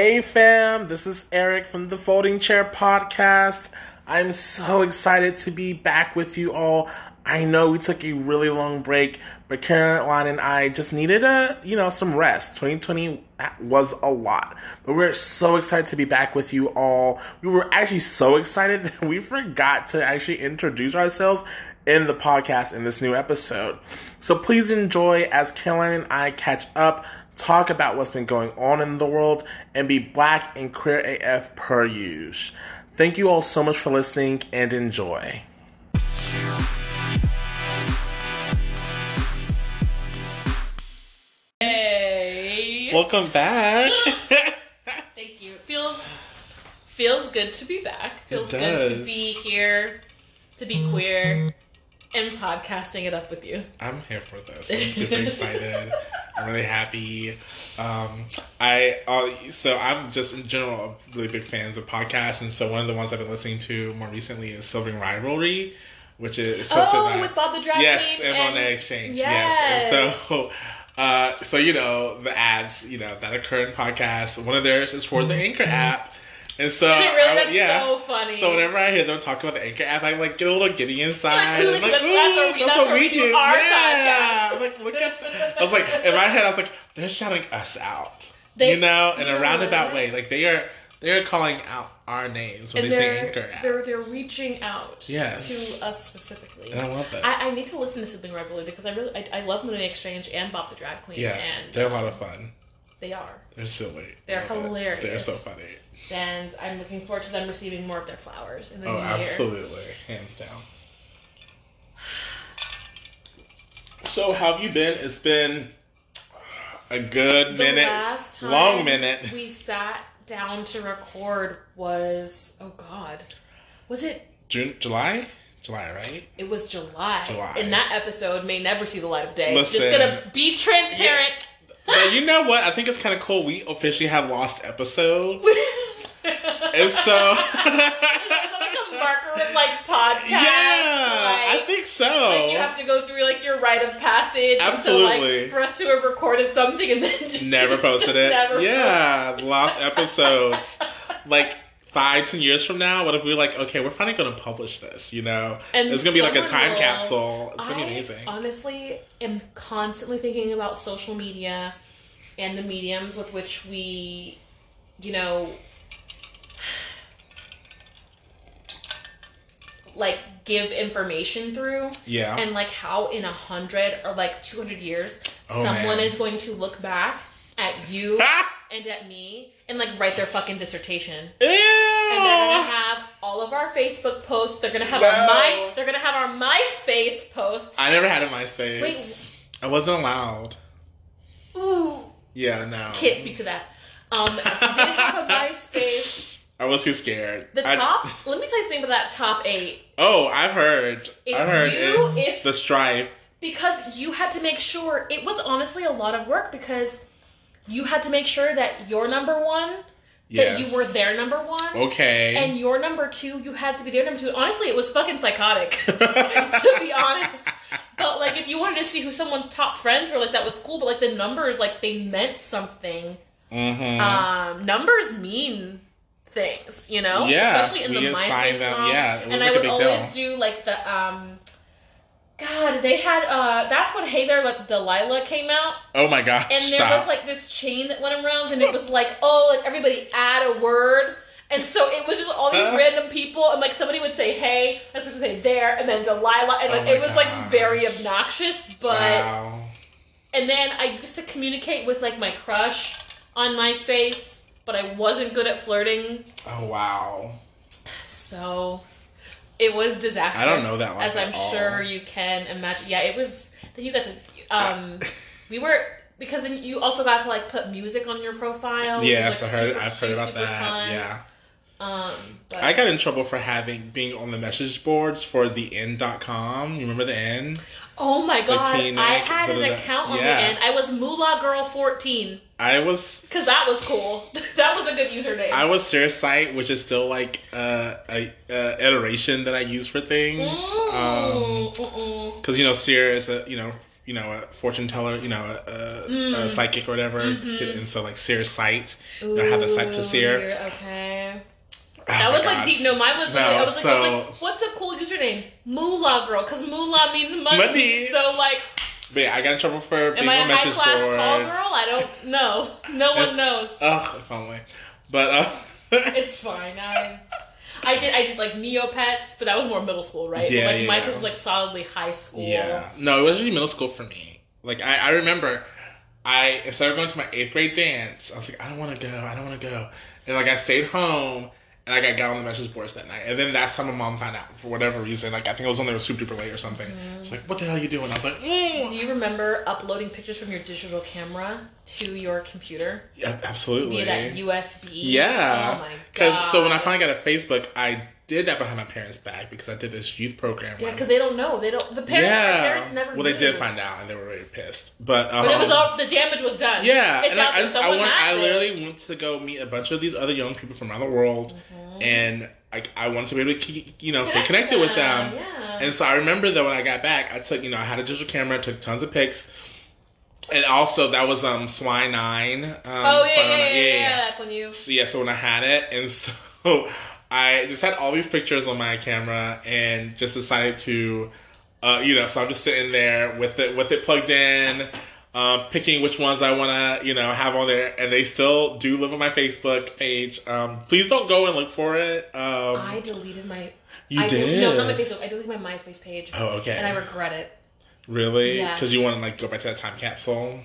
Hey fam, this is Eric from the Folding Chair Podcast. I'm so excited to be back with you all. I know we took a really long break, but Caroline and I just needed a, you know, some rest. 2020 was a lot, but we're so excited to be back with you all. We were actually so excited that we forgot to actually introduce ourselves in the podcast in this new episode. So please enjoy as Caroline and I catch up, talk about what's been going on in the world, and be black and queer AF per use. Thank you all so much for listening and enjoy. Hey. Welcome back. Thank you. It feels feels good to be back. Feels good does. to be here, to be queer, and podcasting it up with you. I'm here for this. I'm super excited. I'm really happy. Um, I uh, so I'm just in general really big fans of podcasts, and so one of the ones I've been listening to more recently is Sibling Rivalry, which is Oh, with Bob the Drag yes, Queen and, and- Monét X Change. Yes. Yes, and so. Uh, so you know the ads, you know that occur in podcasts. One of theirs is for the Anchor app, and so Is it really? I- That's yeah. so funny. So whenever I hear them talk about the Anchor app, I like get a little giddy inside. Like, I'm that's- that's what we- that's what we do our yeah. podcast. Like look at. The, I was like in my head, I was like, they're shouting us out. They- you know, in you a roundabout way. Like they are, they are calling out our names when and they say they're, Anchor app. they're they're reaching out Yes. to us specifically. And I love that. I, I need to listen to Sibling Rivalry because I really I, I love Monét X Change and Bob the Drag Queen. yeah, and they're a lot of fun. they are. They're silly. They're love it. hilarious. They're so funny. And I'm looking forward to them receiving more of their flowers in the Oh, new year. absolutely, hands down. So, how have you been? It's been a good the minute, last time long minute. we sat down to record was oh god was it June, July, July, right? it was july July. and that episode may never see the light of day Listen. just gonna be transparent But you know what? I think it's kind of cool. We officially have lost episodes, and so like a marker with like podcast yeah, like, I think so. like you have to go through like your rite of passage and so, Absolutely. like for us to have recorded something and then just Never posted it. never yeah, posted. lost episodes. like five, ten years from now, what if we were like, okay, we're finally going to publish this? You know, And it's going to be like a time will- capsule. It's going to be I amazing. honestly am constantly thinking about social media and the mediums with which we, you know, like give information through. yeah. And like how in a hundred or like 200 years, Oh, someone man. is going to look back at you and at me and like write their fucking dissertation. Ew. And they're gonna have all of our Facebook posts. They're gonna have our my. They're gonna have our MySpace posts. I never had a MySpace. Wait. I wasn't allowed. Ooh, Yeah, no. can't speak to that. Um, did I have a MySpace. I was too scared. The I- top. let me tell you something about that top eight. oh, I've heard. If I've heard you- it- if- the strife. because you had to make sure it was honestly a lot of work because you had to make sure that your number one that you were their number one Okay. and your number two you had to be their number two honestly it was fucking psychotic to be honest but like if you wanted to see who someone's top friends were like that was cool but like the numbers like they meant something mm-hmm. um numbers mean things you know Yeah, especially in the myspace them- world. yeah, it was and like i would always do like the um god they had uh that's when hey there like delilah came out oh my gosh. and there stop. was like this chain that went around and it was like oh like everybody add a word and so it was just all these Uh. random people and like somebody would say hey that's supposed to say there and then delilah and Oh like my it was like very obnoxious but Wow. and then i used to communicate with like my crush on myspace but i wasn't good at flirting Oh wow. so it was disastrous. I don't know that life as I'm all. sure you can imagine. Yeah, it was. Then you got to. Um, we were because then you also got to like put music on your profile. which is, like, I heard. super I've heard about that. fun. Yeah. Um, but I got in trouble for having being on the message boards for the end.com. You remember the end? oh my god, Teen I had an da-da-da. account on Yeah. the end. I was Moolah Girl 14 I was because that was cool. that was a good username. I was Serious which is still like uh, a, a iteration that I use for things. Mm, Um because you know Sierra is a you know you know a fortune teller, you know a, a, Mm. a psychic or whatever, Mm-hmm. and so like Seer's sight, you know, have the sight to. Ooh, Okay. Oh That was like deep. No, mine was. No, I was like, I was like, what's a cool username? Moolah girl, because moolah means money. Money. So like, But yeah, I got in trouble for being am I on a high message class boards. call girl? I don't know. No one knows. Ugh, if only. But uh, It's fine. I, I did. I did like Neopets, but that was more middle school, right? Yeah, But, like mine yeah. was like solidly high school. yeah, no, it was really middle school for me. Like I, I remember, I instead of going to my eighth grade dance, I was like, I don't want to go, I don't want to go, and like I stayed home. And I got on the message boards that night, and then that's how my mom found out for whatever reason. Like I think I was on there super duper late or something. She's like, "What the hell are you doing?" I was like, mm. Do you remember uploading pictures from your digital camera to your computer "Yeah, absolutely." via that USB? Yeah. Oh my Because so when I finally got a Facebook, I did that behind my parents' back because I did this youth program. Yeah, because they don't know. They don't. The parents. yeah. Parents never. well, knew. they did find out, and they were really pissed. But um, But it was all the damage was done. yeah, it's and I, I just I went. I literally went to go meet a bunch of these other young people from around the world, Mm-hmm. and like I wanted to be able to keep, you know stay Connect connected with them, yeah. And so I remember that when I got back, I took you know I had a digital camera, took tons of pics. And also that was um Swine Nine. Um, Oh yeah, Swine yeah, yeah, yeah, yeah. That's when you. so, yeah, so when I had it, and so I just had all these pictures on my camera, and just decided to, uh, you know, so I'm just sitting there with it with it plugged in, um, picking which ones I want to, you know, have on there, and they still do live on my Facebook page. Um, please don't go and look for it. Um, I deleted my. You I did? no, not my Facebook. I deleted my MySpace page. oh, okay. And I regret it. really? Yes. Because you want to like go back to that time capsule?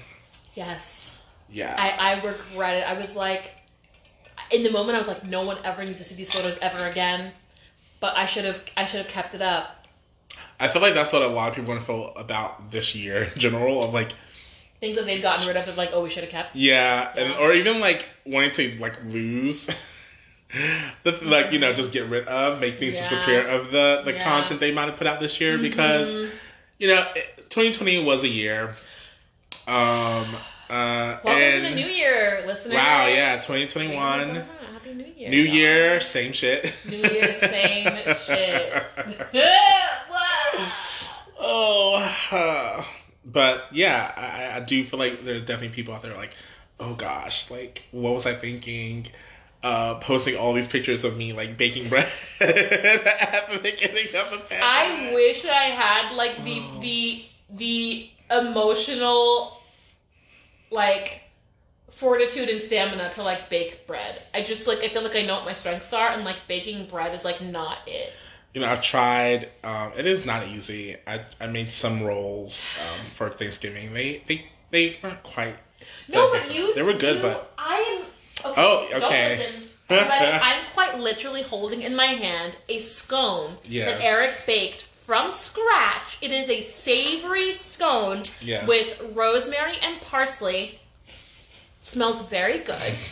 Yes. Yeah. I, I regret it. I was like, in the moment, I was like, no one ever needs to see these photos ever again. But I should have, I should have kept it up. I feel like that's what a lot of people want to feel about this year in general. Of like, Things that they've gotten rid of, they're like, oh, we should have kept. Yeah, and or even like wanting to like lose, the, like you know, just get rid of, make things Yeah. disappear of the the Yeah. Mm-hmm. content they might have put out this year because you know, twenty twenty was a year. Um. Uh. Welcome and to the new year, listeners. wow, yeah, twenty twenty one, Happy New Year. New. Year, same shit. New Year, same shit. Oh, uh, but yeah, I, I do feel like there's definitely people out there like, oh gosh, like what was I thinking? Uh, posting all these pictures of me like baking bread at the beginning of the pandemic. I wish I had like the the the emotional like fortitude and stamina to like bake bread. I just like I feel like I know what my strengths are and like baking bread is like not it. you know, I've tried. Um, it is not easy. I I made some rolls um, for Thanksgiving. They they they weren't quite. No, but you They were good, you- but I am okay, Oh, Don't okay. listen. Everybody, I'm quite literally holding in my hand a scone Yes. that Eric baked from scratch. It is a savory scone Yes. with rosemary and parsley. smells very good.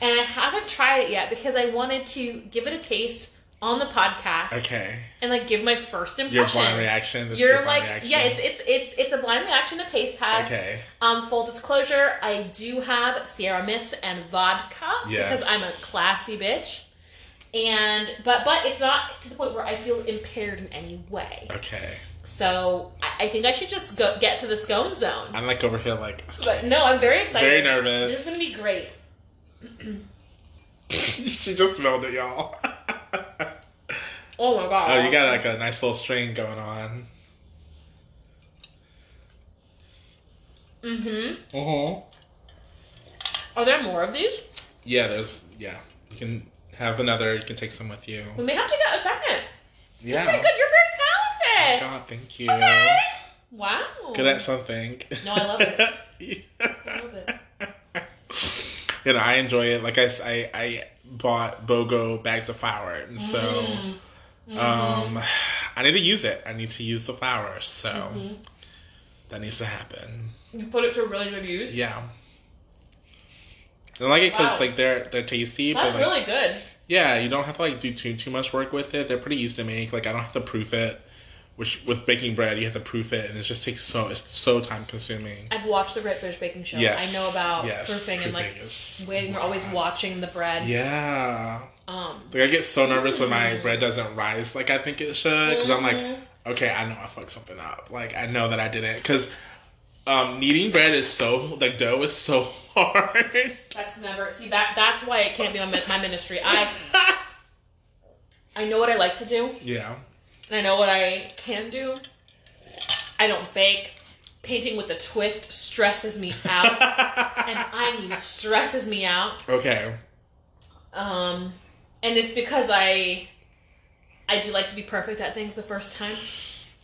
And I haven't tried it yet because I wanted to give it a taste on the podcast okay. and like give my first impression. Your blind reaction. This You're your blind like, reaction. yeah, it's it's it's it's a blind reaction to taste test. Okay. Um, full disclosure, I do have Sierra Mist and vodka Yes. because I'm a classy bitch. And but but it's not to the point where I feel impaired in any way. okay. So I, I think I should just go get to the scone zone. I'm like over here like But no, I'm very excited. very nervous. This is gonna be great. she just smelled it, y'all. Oh my god. oh, you got like a nice little string going on. Mm-hmm. Uh-huh. Are there more of these? Yeah, there's yeah. You can have another. You can take some with you. We may have to get a second. Yeah. It's Pretty good. You're very talented. God, thank you. Okay. Wow. Good at something. No, I love it. Yeah. I love it. you know, I enjoy it. Like I, I bought BOGO bags of flour, and so Mm-hmm. um, I need to use it. I need to use the flour, so Mm-hmm. that needs to happen. You put it to really good use. Yeah. I like it because Wow. like they're they're tasty, That's but like, really good. yeah, you don't have to like do too too much work with it. They're pretty easy to make. Like I don't have to proof it. Which with baking bread, you have to proof it, and it just takes so it's so time consuming. I've watched the Great British Baking Show. Yes. I know about Yes, proofing and like is- waiting. You're always watching the bread. Yeah. Um. Like I get so nervous when Mm. my bread doesn't rise like I think it should because I'm like, Mm-hmm. okay, I know I fucked something up. Like I know that I didn't because um, kneading bread is so like dough is so hard. That's never see that. That's why it can't be my, my ministry. I I know what I like to do, yeah. and I know what I can do. I don't bake. Painting with a twist stresses me out, and I mean stresses me out. Okay. Um, and it's because I I do like to be perfect at things the first time,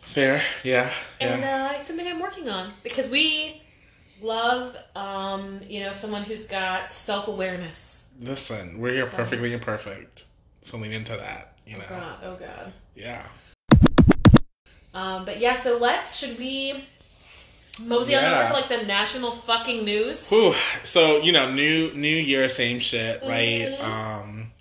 Fair. Yeah. and Yeah. uh, it's something I'm working on because we love um, you know someone who's got self awareness. Listen, we're here So- perfectly imperfect. So lean into that. You know. Oh god, oh god. Yeah. Um, but yeah, so let's should we mosey on over to like the national fucking news? Whew. So you know, new new year, same shit, right? Mhm. Um,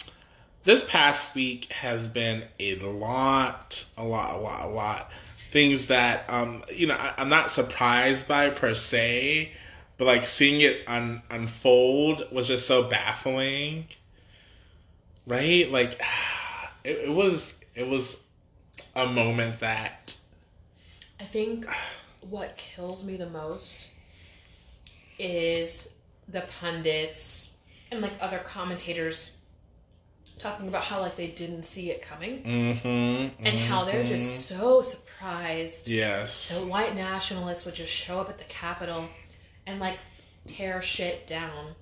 this past week has been a lot, a lot, a lot, a lot. Things that um, you know, I, I'm not surprised by per se, but like seeing it un- unfold was just so baffling, right? Like, it, it was, it was a moment that I think what kills me the most is the pundits and like other commentators talking about how like they didn't see it coming mm-hmm, and how they're just so surprised yes, that white nationalists would just show up at the Capitol and like tear shit down.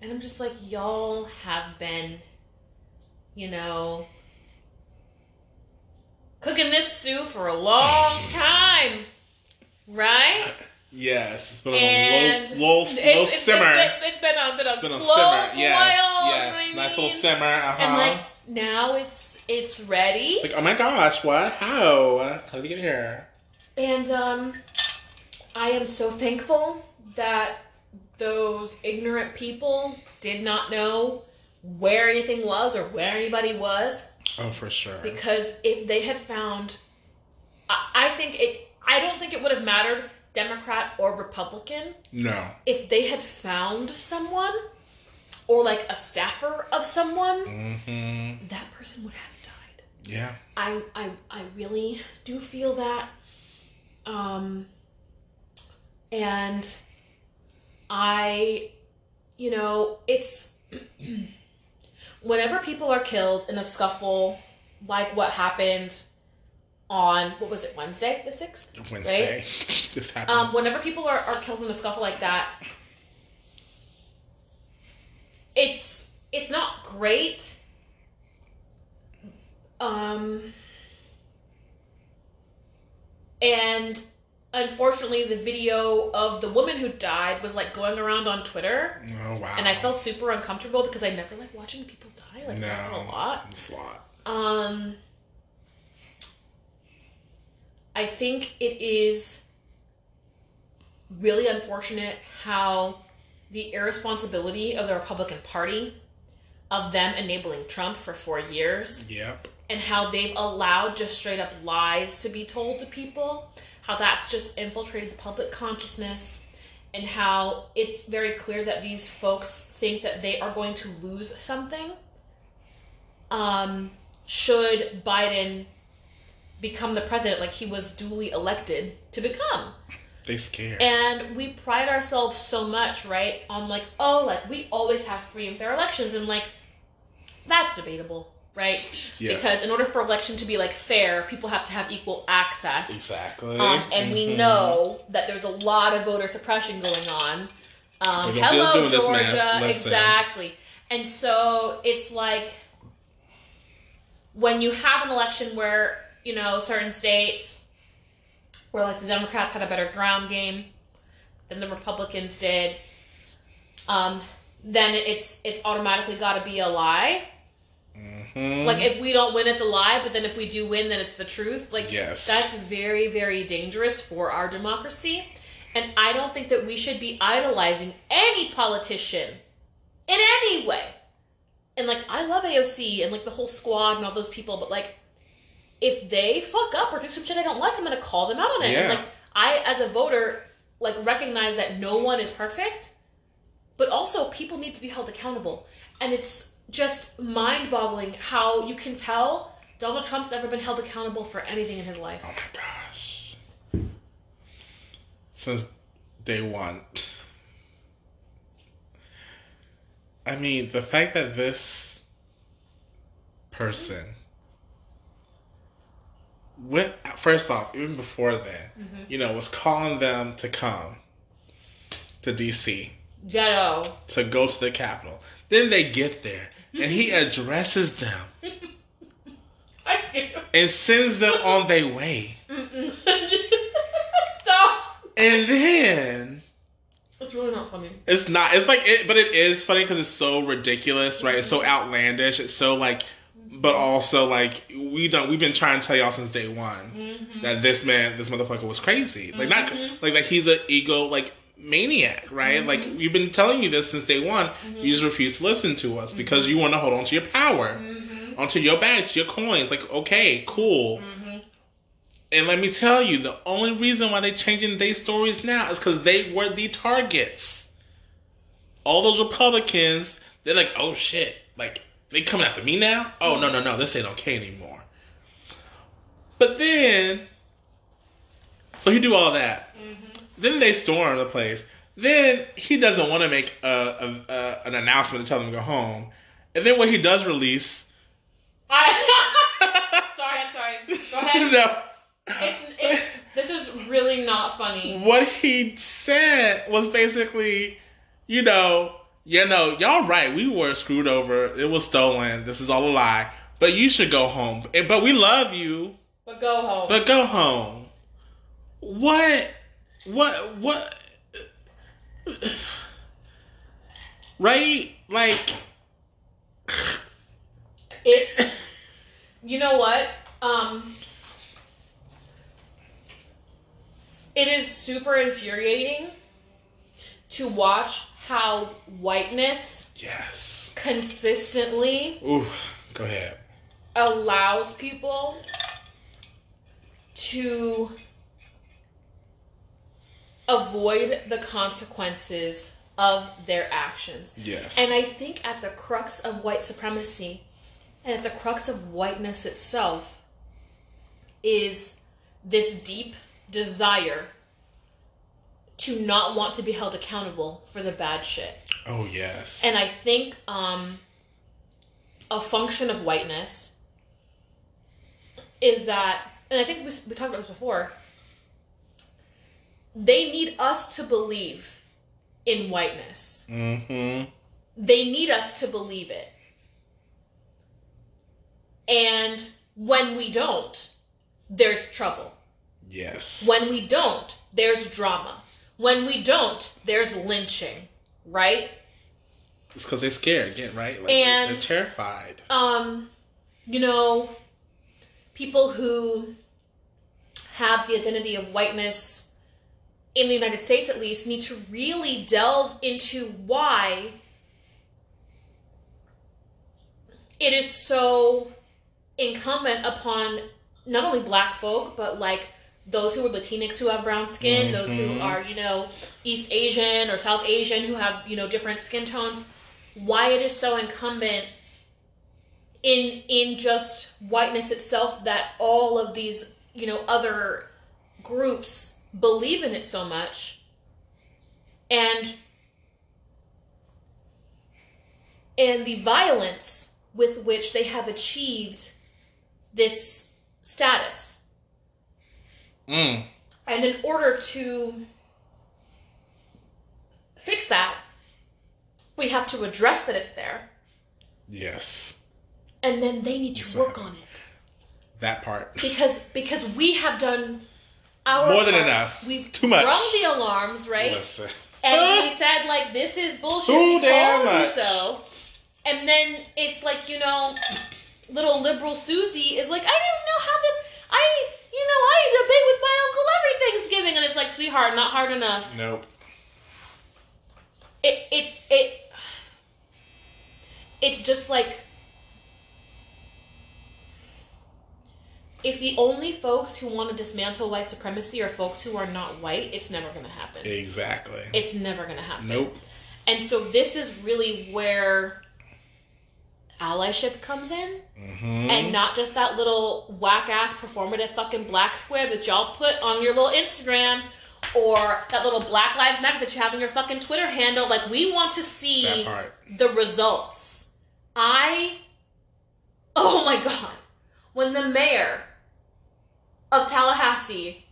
And I'm just like, y'all have been, you know, cooking this stew for a long time, right? Yes, it's been And on a low, low, it's, low it's, simmer. It's, it's, it's been on, been on It's been on slow simmer. boil. Yes, you know yes, what I nice little simmer. Uh-huh. And like now it's it's ready. like, oh my gosh, what? How? How did you get here? And um, I am so thankful that those ignorant people did not know where anything was or where anybody was. Oh, for sure. Because if they had found, I, I think it, I don't think it would have mattered, Democrat or Republican, No. if they had found someone or like a staffer of someone, Mm-hmm. that person would have died. Yeah. I I I really do feel that. Um and I you know, it's whenever people are killed in a scuffle like what happened on what was it, Wednesday the 6th? Wednesday. this happened. Um, whenever people are, are killed in a scuffle like that, it's it's not great. Um, and unfortunately, the video of the woman who died was like going around on Twitter, oh wow. and I felt super uncomfortable because I never like watching people die. Like no. that's a lot. It's a lot. Um, I think it is really unfortunate how the irresponsibility of the Republican Party, of them enabling Trump for four years, Yep. and how they've allowed just straight up lies to be told to people, how that's just infiltrated the public consciousness, and how it's very clear that these folks think that they are going to lose something. Um, should Biden become the president, like he was duly elected to become. They scared. And we pride ourselves so much, right, on like, oh, like we always have free and fair elections, and like that's debatable, right? yes. Because in order for election to be like fair, people have to have equal access. exactly. Um, and we Mhm. know that there's a lot of voter suppression going on. Um, We're gonna see hello, us doing this mess. Georgia. Exactly. And so it's like when you have an election where, you know, certain states where like the Democrats had a better ground game than the Republicans did, um, then it's it's automatically got to be a lie. Mhm. Like if we don't win, it's a lie. But then if we do win, then it's the truth. Like Yes. that's very very dangerous for our democracy. And I don't think that we should be idolizing any politician in any way. And like I love AOC and like the whole squad and all those people, but like if they fuck up or do some shit I don't like, I'm gonna call them out on it. And Yeah. like I as a voter like recognize that no one is perfect, but also people need to be held accountable. And it's just mind-boggling how you can tell Donald Trump's never been held accountable for anything in his life. Oh my gosh. Since day one. I mean, the fact that this person went first off, even before then, mm-hmm. you know, was calling them to come to DC Ghetto. to go to the Capitol. Then they get there and he addresses them and sends them on their way. Stop. And then It's really not funny. It's not. It's like it, but it is funny because it's so ridiculous, right? It's so mm-hmm. outlandish. It's so like, but also like we don't. We've been trying to tell y'all since day one mm-hmm. that this man, this motherfucker, was crazy. Like not mm-hmm. like that. He's an ego like maniac, right? Mm-hmm. Like we've been telling you this since day one. You just refuse to listen to us because you want to hold on to your power, onto your bags, your coins. Like okay, cool. And let me tell you, the only reason why they're changing their stories now is because they were the targets. All those Republicans, they're like, oh shit, like they coming after me now? Oh no no no, this ain't okay anymore. But then, so he do all that. Mm-hmm. Then they storm the place. Then he doesn't want to make a, a, a, an announcement to tell them to go home. And then when he does release, I. sorry, I'm sorry. Go ahead. no, It's, it's, this is really not funny. what he said was basically, you know, you know, y'all right. We were screwed over. It was stolen. This is all a lie. But you should go home. But we love you. But go home. But go home. What? What? What? Right? Like, It's you know what? Um it is super infuriating to watch how whiteness yes. consistently Ooh, go ahead. allows people to avoid the consequences of their actions. Yes. And I think at the crux of white supremacy and at the crux of whiteness itself is this deep desire to not want to be held accountable for the bad shit. oh, yes. And I think um, a function of whiteness is that, and I think we, we talked about this before, they need us to believe in whiteness. mm-hmm. They need us to believe it. And when we don't, there's trouble. Yes. When we don't, there's drama. When we don't, there's lynching, right? It's because they're scared again, right? Like, And- they're terrified. um, you know, people who have the identity of whiteness in the United States, at least, need to really delve into why it is so incumbent upon not only black folk, but like those who are Latinx who have brown skin, those who Mhm. are, you know, East Asian or South Asian who have, you know, different skin tones, why it is so incumbent in in just whiteness itself that all of these you know other groups believe in it so much and and the violence with which they have achieved this status Mm. and in order to fix that we have to address that it's there Yes. and then they need to work on it That part. because because we have done our More than part. enough. We've Too much. rung the alarms, right? Listen. And we said like this is bullshit. Too damn much. so. And then it's like you know, little liberal Susie is like, I don't know how this. I know I debate with my uncle every Thanksgiving, and it's like, sweetheart, not hard enough. Nope. It it it. It's just like. If the only folks who want to dismantle white supremacy are folks who are not white, it's never going to happen. Exactly. It's never going to happen. nope. And so this is really where allyship comes in, Mm-hmm. and not just that little whack ass performative fucking black square that y'all put on your little Instagrams or that little Black Lives Matter that you have on your fucking Twitter handle. Like we want to see the results. I Oh my god. When the mayor of Tallahassee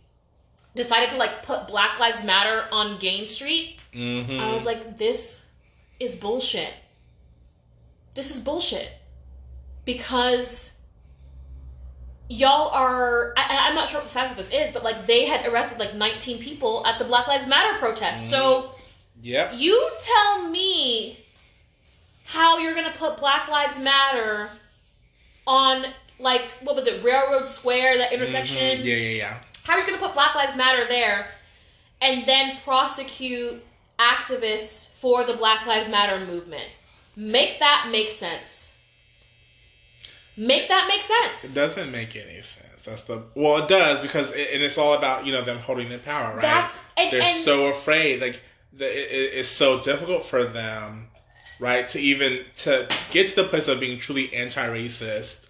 decided to like put Black Lives Matter on Gaines Street, Mm-hmm. I was like, this is bullshit. This is bullshit. Because y'all are, I, I'm not sure what the status of this is, but like they had arrested like 19 people at the Black Lives Matter protest. So yeah you tell me how you're gonna put Black Lives Matter on like what was it, Railroad Square, that intersection? Mhm. Yeah, yeah, yeah. How are you going to put Black Lives Matter there and then prosecute activists for the Black Lives Matter movement? Make that make sense. Make that make sense. It doesn't make any sense. That's the well, it does because it, and it's all about you know them holding their power, right? That's- and- They're and- so afraid, like the, it, it- it's so difficult for them, right, to even to get to the place of being truly anti-racist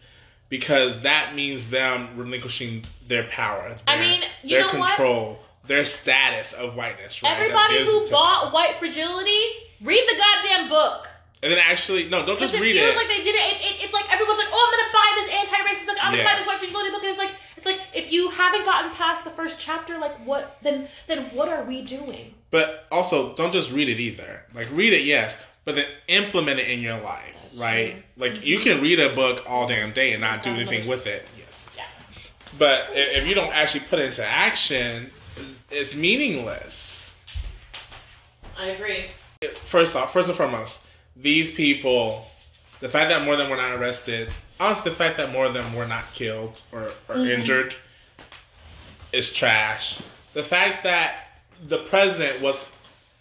because that means them relinquishing their power. I mean, you their know what? control, their status of whiteness, right? Everybody who bought them. White Fragility, read the goddamn book. And then actually no, don't Because just it read feels it. like they did it. It, it. It's like everyone's like, oh, I'm gonna buy this anti-racist book. I'm gonna buy this Yes. white fragility book, and it's like, it's like if you haven't gotten past the first chapter, like what? Then, then what are we doing? But also, don't just read it either. Like, read it, yes, but then implement it in your life, right? Like, you can read a book all damn day and not do anything with it. Yes. Yeah. But i- if you don't actually put it into action, it's meaningless. I agree. First off, first and foremost, these people, the fact that more of them were not arrested, honestly, the fact that more of them were not killed or, or mm-hmm. injured is trash. The fact that the president was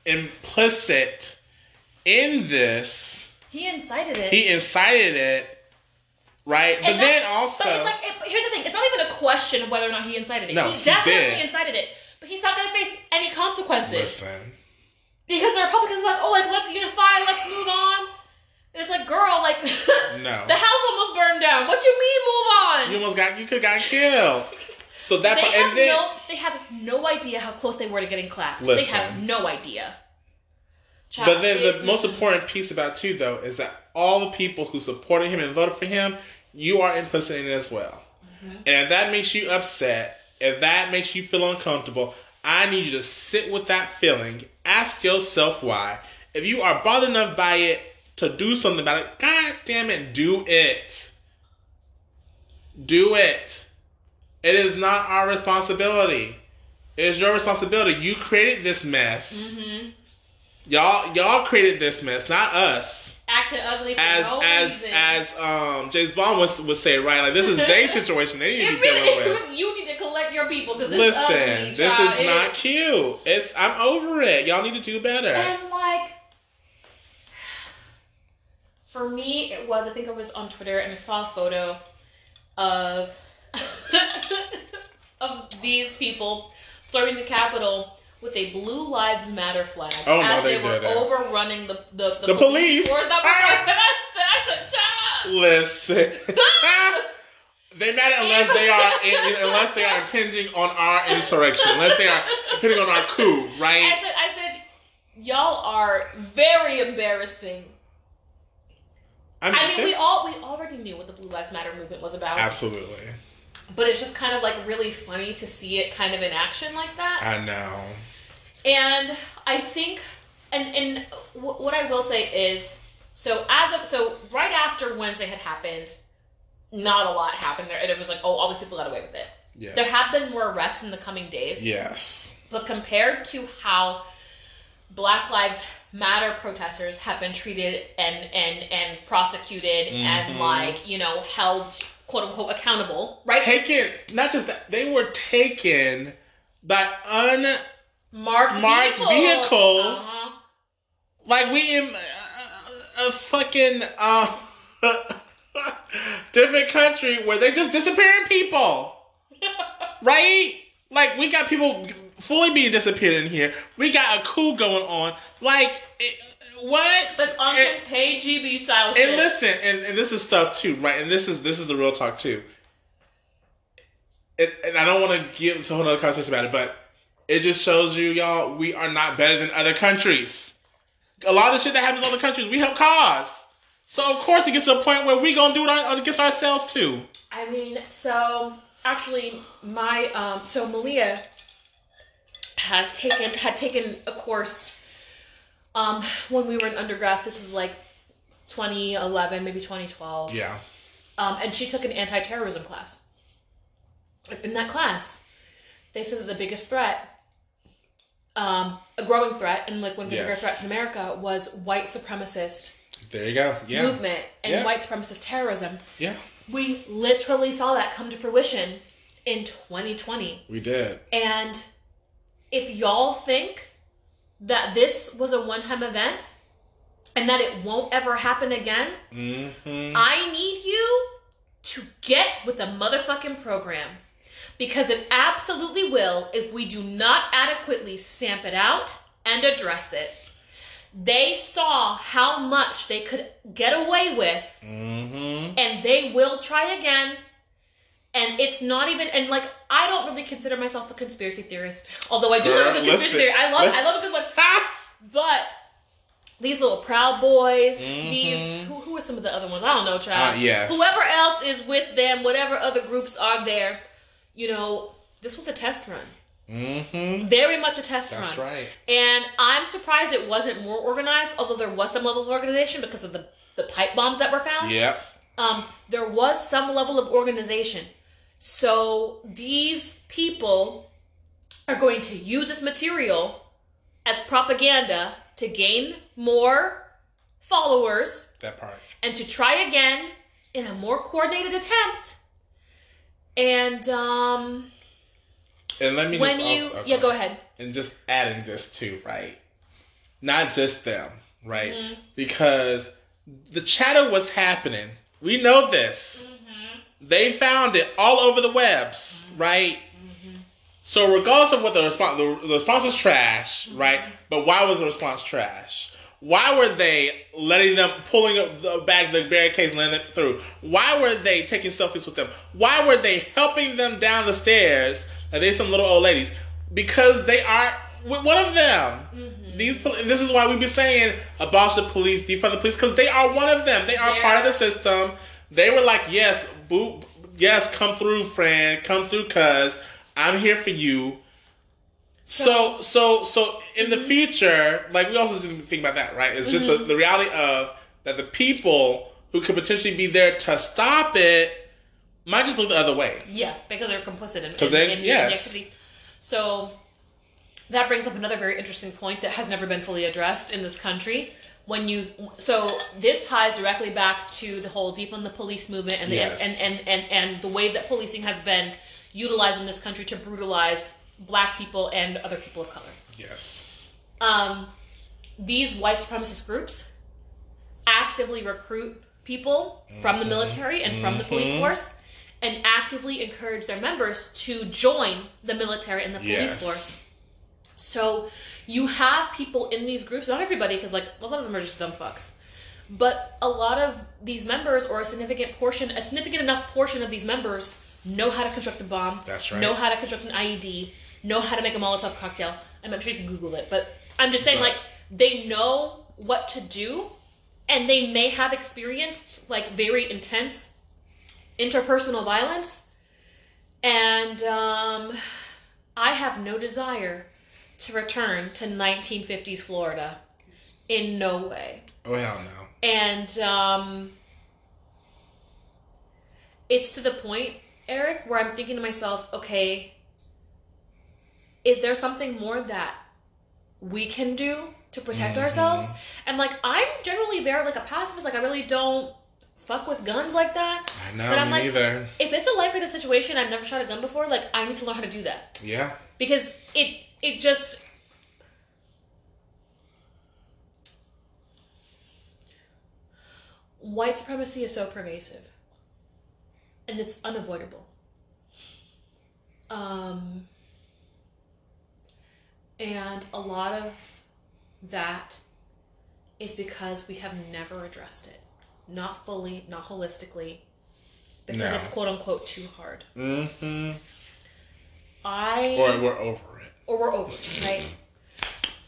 implicit in this, He incited it. he incited it, right? And but then also, but it's like it, here's the thing: it's not even a question of whether or not he incited it. No, he he definitely did. incited it, but he's not going to face any consequences listen, because the Republicans are like, oh, like let's unify, let's move on. And it's like, girl, like No. the house almost burned down. What do you mean, move on? you almost got, you could got killed. So that, they part- have and then, no, they have no idea how close they were to getting clapped. They have no idea. Child, But then the it- most important piece about too, though, is that all the people who supported him and voted for him, you are implicit in it as well. Mm-hmm. And if that makes you upset, if that makes you feel uncomfortable, I need you to sit with that feeling. Ask yourself why. If you are bothered enough by it to do something about it, god damn it, do it. Do it. It is not our responsibility. It is your responsibility. You created this mess. Mm-hmm. Y'all, y'all created this mess, not us. Acted ugly for As no as reason. as um James Bond would would say, right? Like this is their situation. They need to be dealing with. you need to collect your people because it's Listen, ugly. this child. is It- not cute. It's I'm over it. Y'all need to do better. And like, for me, it was. I think I was on Twitter and I saw a photo of of these people storming the Capitol with a Blue Lives Matter flag Oh, no, as they they, were didn't. overrunning the the, The police. Or that Ah. was I said, child. Listen. They matter unless they are in, unless they are impinging on our insurrection, unless they are impinging on our coup, right? I right? said, I said, y'all are very embarrassing. I I mean, we all we already knew what the Blue Lives Matter movement was about. absolutely. but it's just kind of like really funny to see it kind of in action like that. I know. And I think, and and w- what I will say is, so as of so right after Wednesday had happened, not a lot happened there, and it was like, oh, all these people got away with it. Yes. There have been more arrests in the coming days, Yes. but compared to how Black Lives Matter protesters have been treated and and and prosecuted and Mhm. like you know held quote unquote accountable, right? Taken, not just that, they were taken by un marked, Marked vehicles. vehicles. Uh-huh. like we in a, a fucking uh, different country where they just disappearing people, right? Like we got people fully being disappeared in here. We got a coup going on. Like it, what? But on some KGB style shit. and listen, and, and this is stuff too, right? And this is this is the real talk too. And, and I don't want to get into a whole other conversation about it, but it just shows you, y'all, we are not better than other countries. A lot of the shit that happens in other countries, we help cause. So of course it gets to a point where we gonna do it against ourselves too. I mean, so actually, my um, so Malia has taken had taken a course um when we were in undergrad. This was like 2011, maybe 2012. Yeah. Um, and she took an anti-terrorism class. In that class, they said that the biggest threat, um, a growing threat, and like one of the bigger Yes. threats in America was white supremacist There you go. Yeah. movement and Yeah. white supremacist terrorism. Yeah. We literally saw that come to fruition in 2020. We did. And if y'all think that this was a one time event and that it won't ever happen again, Mm-hmm. I need you to get with the motherfucking program. Because it absolutely will if we do not adequately stamp it out and address it. They saw how much they could get away with Mm-hmm. and they will try again. And it's not even and like I don't really consider myself a conspiracy theorist, although I do love a good conspiracy theory. I love I love a good one. But these little Proud Boys, these who, who are some of the other ones? I don't know, child. Uh, yes. Whoever else is with them, whatever other groups are there, you know, this was a test run. Mm-hmm. Very much a test That's run. right. And I'm surprised it wasn't more organized, although there was some level of organization because of the, the pipe bombs that were found Yep. um, there was some level of organization. So these people are going to use this material as propaganda to gain more followers That part. and to try again in a more coordinated attempt. And um, And let me when just you, also, okay. yeah, go ahead. and just adding this too, right? Not just them, right? Mm-hmm. Because the chatter was happening. We know this. Mm-hmm. They found it all over the webs, right? Mm-hmm. So regardless of what the response, the, the response was trash, Mm-hmm. right? But why was the response trash? Why were they letting them pulling up the back the barricades, letting them through? Why were they taking selfies with them? Why were they helping them down the stairs? Like they some little old ladies because they are with one of them. Mm-hmm. These this is why we've been saying abolish the police, defund the police because they are one of them. They are They're- part of the system. They were like, yes, boo, yes, come through, friend, come through, cuz I'm here for you. So, so, so in the mm-hmm. future, like we also didn't think about that, right? It's just the, the mm-hmm. reality of that the people who could potentially be there to stop it might just look the other way. Yeah, because they're complicit in, in, they- in, in yes. the activity. So that brings up another very interesting point that has never been fully addressed in this country. When you so this ties directly back to the whole defund the police movement and the, Yes. and, and, and and the way that policing has been utilized in this country to brutalize black people and other people of color. Yes. Um, these white supremacist groups actively recruit people from the military and from the police force and actively encourage their members to join the military and the police Yes. force. So you have people in these groups, not everybody, because like a lot of them are just dumb fucks. But a lot of these members, or a significant portion, a significant enough portion of these members, know how to construct a bomb. That's right. Know how to construct an IED. Know how to make a Molotov cocktail. I'm not sure you can Google it, but I'm just saying, Right. like they know what to do, and they may have experienced like very intense interpersonal violence, and um, I have no desire to return to 1950s Florida. In no way. Oh hell no. And um, it's to the point, Eric, where I'm thinking to myself, okay, is there something more that we can do to protect ourselves? And like, I'm generally very like a pacifist. Like, I really don't fuck with guns like that. I know But I'm me like- neither. If it's a life or death situation, I've never shot a gun before. Like, I need to learn how to do that Yeah. because it it just white supremacy is so pervasive and it's unavoidable um and a lot of that is because we have never addressed it not fully not holistically because No. it's quote unquote too hard Mm-hmm. i Or we're over it. or we're over it, right?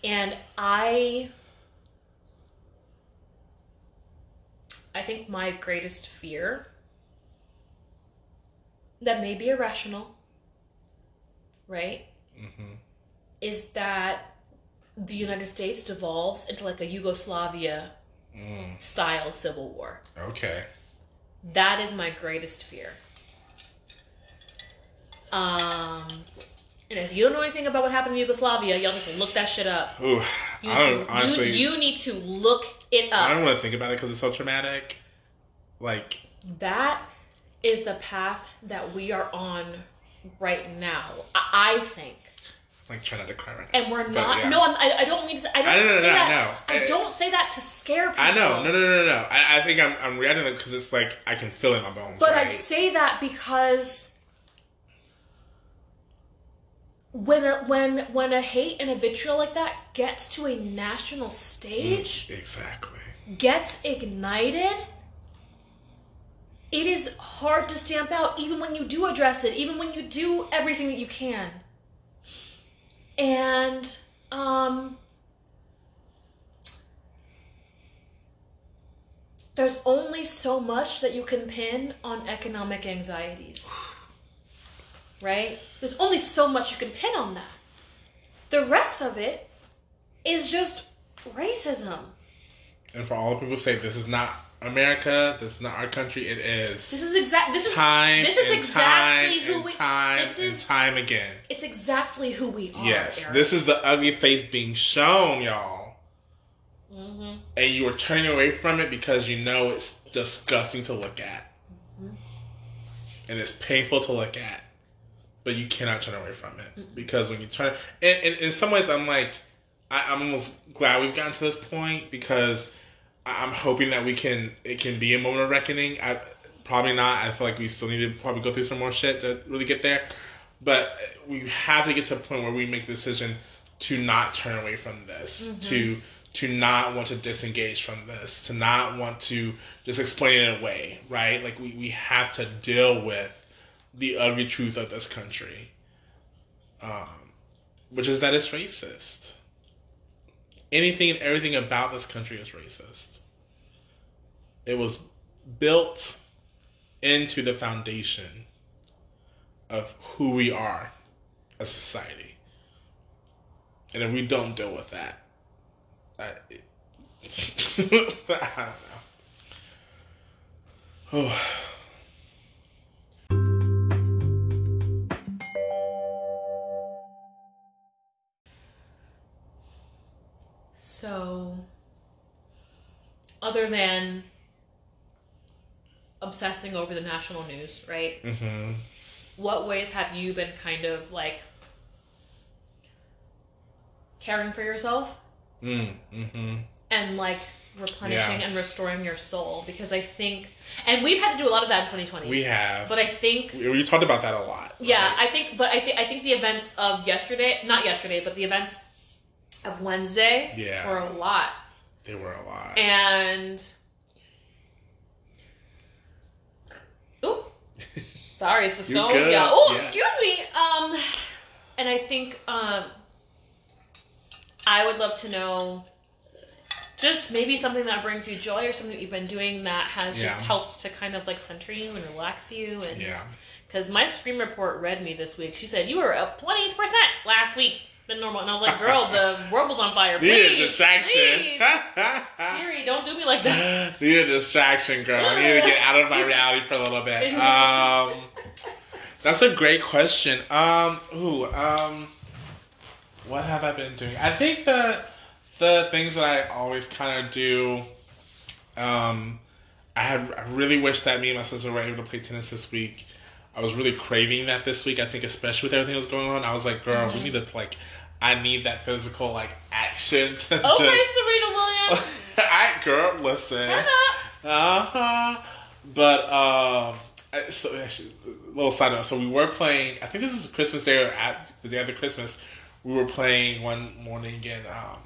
And I I think my greatest fear that may be irrational, right? Mm-hmm. Is that the United States devolves into like a Yugoslavia Mm. style civil war. Okay. That is my greatest fear. Um, and if you don't know anything about what happened in Yugoslavia, y'all need to look that shit up. Ooh, You I need, don't to, honestly. you, you need to look it up. I don't want to think about it because it's so traumatic. Like, That is the path that we are on right now. I, I think. Like not to cry right now. And we're But, not. yeah. No, I'm, I, I don't mean to. I don't I- no, no, say no, that. no. I I- don't say that to scare people. I know. No, no, no, no, no. I, I think I'm, I'm reacting because it's like I can feel it in my bones. But I say that because when a, when when a hate and a vitriol like that gets to a national stage, mm, Exactly. gets ignited, it is hard to stamp out even when you do address it, even when you do everything that you can. And um there's only so much that you can pin on economic anxieties. Right? There's only so much you can pin on that. The rest of it is just racism. And for all the people who say this is not America, this is not our country, it is. This is exact. This is time. This is exactly time who we. Time this is. time again. It's exactly who we are. Yes, Eric. this is the ugly face being shown, y'all. Mhm. And you are turning away from it because you know it's disgusting to look at. Mm-hmm. And it's painful to look at. But you cannot turn away from it. Because when you turn and, and in some ways I'm like I, I'm almost glad we've gotten to this point because I'm hoping that we can it can be a moment of reckoning. I probably not. I feel like we still need to probably go through some more shit to really get there. But we have to get to a point where we make the decision to not turn away from this, to to not want to disengage from this, to not want to just explain it away, right? Like we, we have to deal with the ugly truth of this country. Um, which is that it's racist. Anything and everything about this country is racist. It was built into the foundation of who we are as society. And if we don't deal with that, I, I don't know. Oh. So, other than obsessing over the national news, right? Mm-hmm. What ways have you been kind of like caring for yourself Mm, mm-hmm. and like replenishing Yeah. and restoring your soul? Because I think, and we've had to do a lot of that in 2020. We have. but I think we, we talked about that a lot. Yeah, right? I think, but I think I think the events of yesterday, not yesterday, but the events of Wednesday Yeah. were a lot, they were a lot. and sorry, it's the scones, y'all. Oh, yeah. excuse me. Um, and I think um, I would love to know. Just maybe something that brings you joy or something that you've been doing that has just helped to kind of like center you and relax you and yeah. because my screen report read me this week. She said you were up twenty percent last week than normal, and I was like, "Girl, the world was on fire. Need Please, a distraction. Siri, don't do me like that." You need a distraction, girl. I need to get out of my reality for a little bit. Um, that's a great question. Um, ooh, um, what have I been doing? I think that the things that I always kind of do. Um, I had I really wish that me and my sister were able to play tennis this week. I was really craving that this week. I think especially with everything that was going on, I was like, girl, we need to like. I need that physical like action to Okay, just. Serena Williams. I girl, listen. Uh huh. But um, so actually, little side note. So we were playing. I think this is Christmas Day or at the day after Christmas. We were playing one morning and um,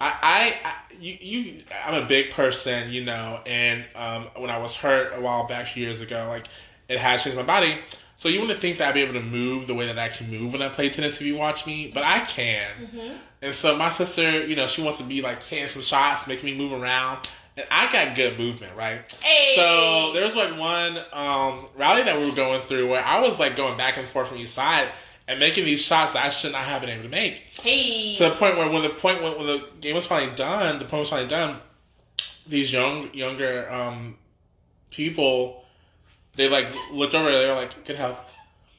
I, I, I you, you, I'm a big person, you know, and um, when I was hurt a while back, years ago, like it has changed my body. So you wouldn't think that I'd be able to move the way that I can move when I play tennis if you watch me, but I can. Mm-hmm. And so my sister, you know, she wants to be like hitting some shots, making me move around. And I got good movement, right? Hey. So there was like one um, rally that we were going through where I was like going back and forth from each side and making these shots that I should not have been able to make. Hey. To the point where when the point when, when the game was finally done, the point was finally done, these young younger um, people, they like looked over, they were like, "Good health,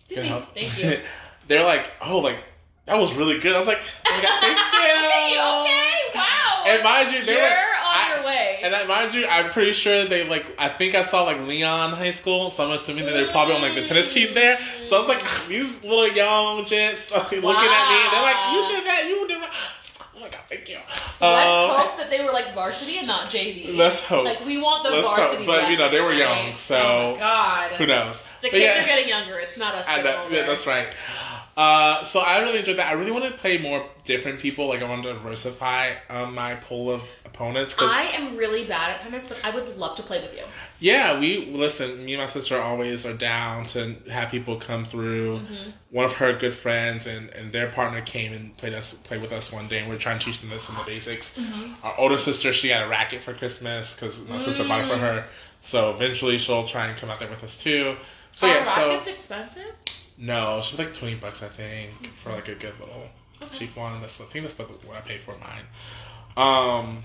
good health." Thank you. They're like, "Oh, like that was really good." I was like, "Oh my God, "Thank you." okay, wow. And mind you, they You're were on I- your way. And I, mind you, I'm pretty sure they like. I think I saw like Leon High School, so I'm assuming that they're probably on like the tennis team there. So I was like, ah, these little young jits like, looking at me, and they're like, "You did that, you did that." Oh my god, thank you. Let's Um, hope that they were like varsity and not JV. Let's hope. Like we want the Let's hope. varsity. But, you know, they were young, right? so oh god, Who knows? The But kids yeah. are getting younger. It's not us I getting know- older. yeah, that's right. Uh, so I really enjoyed that. I really want to play more different people. Like I want to diversify um, my pool of opponents. I am really bad at tennis, but I would love to play with you. Yeah, we listen. Me and my sister always are down to have people come through. Mm-hmm. One of her good friends and, and their partner came and played us played with us one day, and we are trying to teach them this in the basics. Mm-hmm. Our older sister, she got a racket for Christmas because my sister bought it for Mm. her. So eventually, she'll try and come out there with us too. So Are yeah, so rackets expensive? no, she's like twenty bucks, I think, for like a good little cheap one. That's I think that's about what I paid for mine. Um,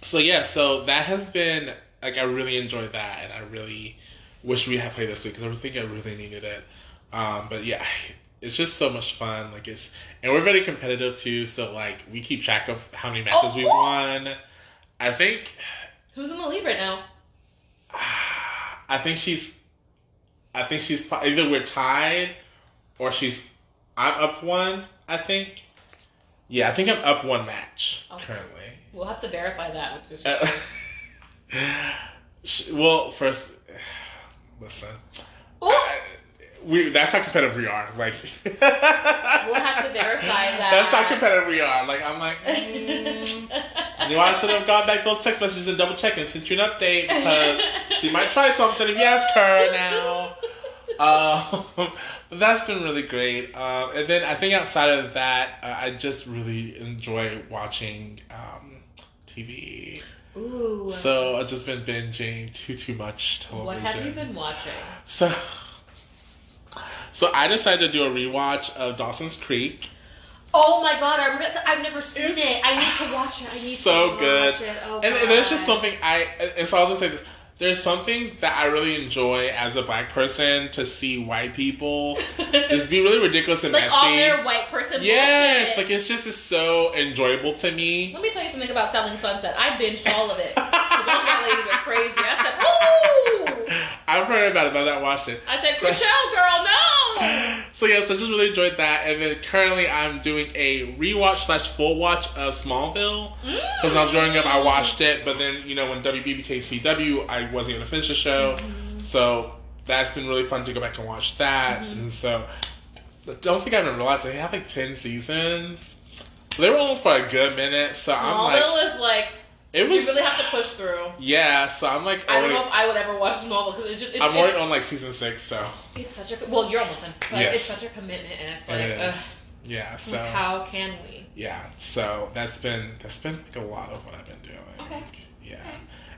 so yeah, so that has been like I really enjoyed that, and I really wish we had played this week because I think I really needed it. Um, but yeah, it's just so much fun. Like it's and we're very competitive too. So like we keep track of how many matches Oh, we've oh. won. I think Who's in the lead right now? I think she's, I think she's either we're tied, or she's, I'm up one. I think. Yeah, I think I'm up one match Okay. currently. We'll have to verify that with your sister. well, first, listen, Ooh, I- we that's how competitive we are. Like, we'll have to verify that. that's how competitive we are. Like, I'm like, mm, you know, I should have gone back those text messages and double check and sent you an update because she might try something if you ask her now. Um, but that's been really great. Um, and then I think outside of that, uh, I just really enjoy watching um, TV. Ooh. So I've just been binging too too much television. what have you been watching? So, so I decided to do a rewatch of Dawson's Creek. Oh my god, I remember, I've never seen It's it. I need to watch it. I need so to watch good. it. Oh, and, and there's just something I and so I'll just say this. There's something that I really enjoy as a black person to see white people just be really ridiculous and like messy. all their white person yes, bullshit. like it's just it's so enjoyable to me. Let me tell you something about Selling Sunset. I binged all of it. Those white ladies are crazy. I said, "Woo!" I've heard about it, but I've not watched it. I said, So- "Chrishell, girl, no." So yes, I just really enjoyed that, and then currently I'm doing a rewatch slash full watch of Smallville mm. because when I was growing up, I watched it, but then you know when WB became CW, I wasn't gonna finish the show, mm-hmm. so that's been really fun to go back and watch that. Mm-hmm. And so I don't think I even realized they have like ten seasons. They were on for a good minute, so I'm like, Smallville is like it you really have to push through. yeah. So I'm like, I don't know if I would ever watch Smallville because it's just it's, I'm already it's, on like season six, so it's such a well you're almost in, but Yes. it's such a commitment and it's like, it ugh. Yeah, so how can we? yeah, so that's been that's been like a lot of what I've been doing. Okay. Yeah.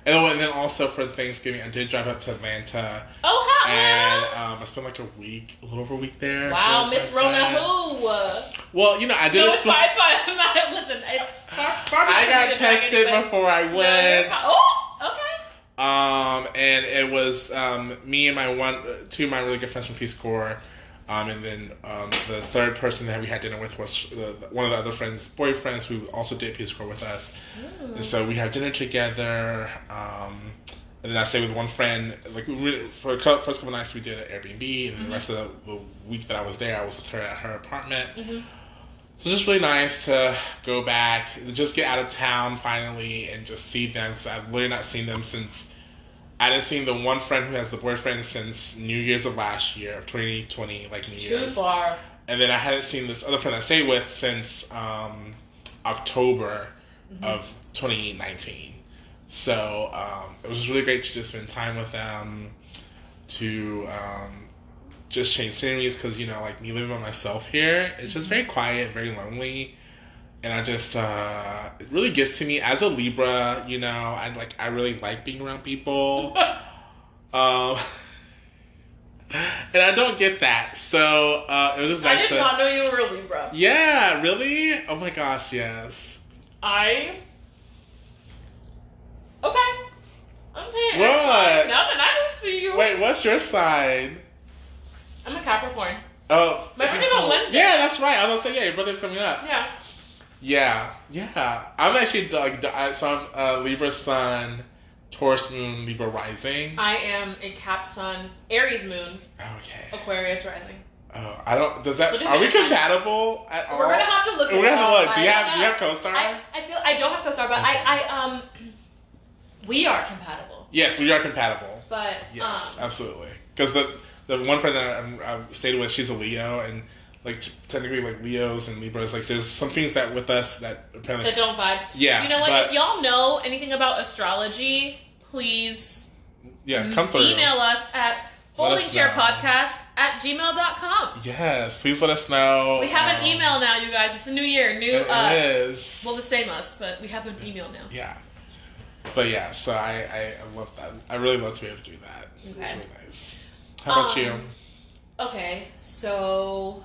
And then, and then also for Thanksgiving, I did drive up to Atlanta, Oh, how and um, I spent like a week, a little over a week there. Wow, Miss Rona, who? Well, you know, I did. No, it's sw- fine, it's fine. Not, listen, it's far, far I got tested before I went. fine. Oh, okay. Um, and it was um, me and my one, two of my really good friends from Peace Corps. Um, and then um, the third person that we had dinner with was uh, one of the other friends' boyfriends who also did Peace Corps with us. And so we had dinner together. Um, and then I stayed with one friend. Like we for the first couple nights, we did an Airbnb, and the rest of the, week that I was there, I was with her at her apartment. So it's just really nice to go back, just get out of town finally, and just see them because I've literally not seen them since. I didn't see the one friend who has the boyfriend since New Year's of last year, of 2020, like New Too Year's. far. And then I hadn't seen this other friend I stayed with since um, October of 2019. So um, it was really great to just spend time with them, to um, just change sceneries because you know, like me living by myself here, it's just very quiet, very lonely, and I just uh, it really gets to me as a Libra. You know, I like I really like being around people. um. And I don't get that, so uh, it was just I nice did to. not know you were a Libra. Yeah, really? Oh my gosh, yes. I. Okay. Okay. What? excellent. Nothing. I just see you. Wait, what's your sign? I'm a Capricorn. Oh, My birthday's on Wednesday. Yeah, that's right. I was gonna say, yeah, your birthday's coming up. Yeah. Yeah, yeah. I'm actually like, I- so I'm uh, Libra Sun, Taurus Moon, Libra Rising. I am a Cap Sun, Aries Moon, Okay. Aquarius rising. Oh, I don't. Does that? So do Are we compatible at all? We're gonna have to look. At We're it gonna have to look. Do you have? Do you have co-star? I, I feel I don't have co-star, but I, I um, we are compatible. yes, we are compatible. But Yes, um, absolutely. Because the the one friend that I'm, I've stayed with, she's a Leo, and like technically like Leos and Libras, like there's some things that with us that apparently that don't vibe. Yeah, You know what? but- if y'all know anything about astrology, please yeah come through. email us at foldingchairpodcast at gmail.com. Yes, please let us know. We have an Um, email now, you guys. It's a new year, new It us. is. Well, the same us, but we have an email now. Yeah. But yeah, so I, I, I love that. I really love to be able to do that. It's Okay. really nice. How about Um, you? Okay, so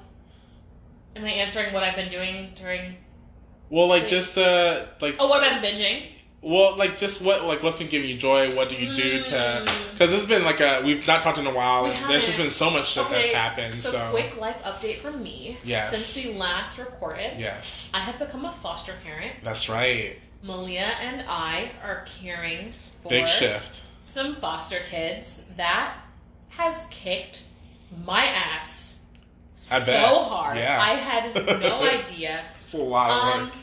am I answering what I've been doing during? Well, like wait. just uh, like Oh, what I've binging? well, like just what like what's been giving you joy? What do you do to? Mm. Because it's been like a we've not talked in a while. And there's just been so much shit that's happened. so, So, quick life update from me. Yes. Since we last recorded, yes, I have become a foster parent. that's right. Malia and I are caring for Big shift. some foster kids. That has kicked my ass I so bet. hard. Yeah. I had no idea. It's a lot of Um, work.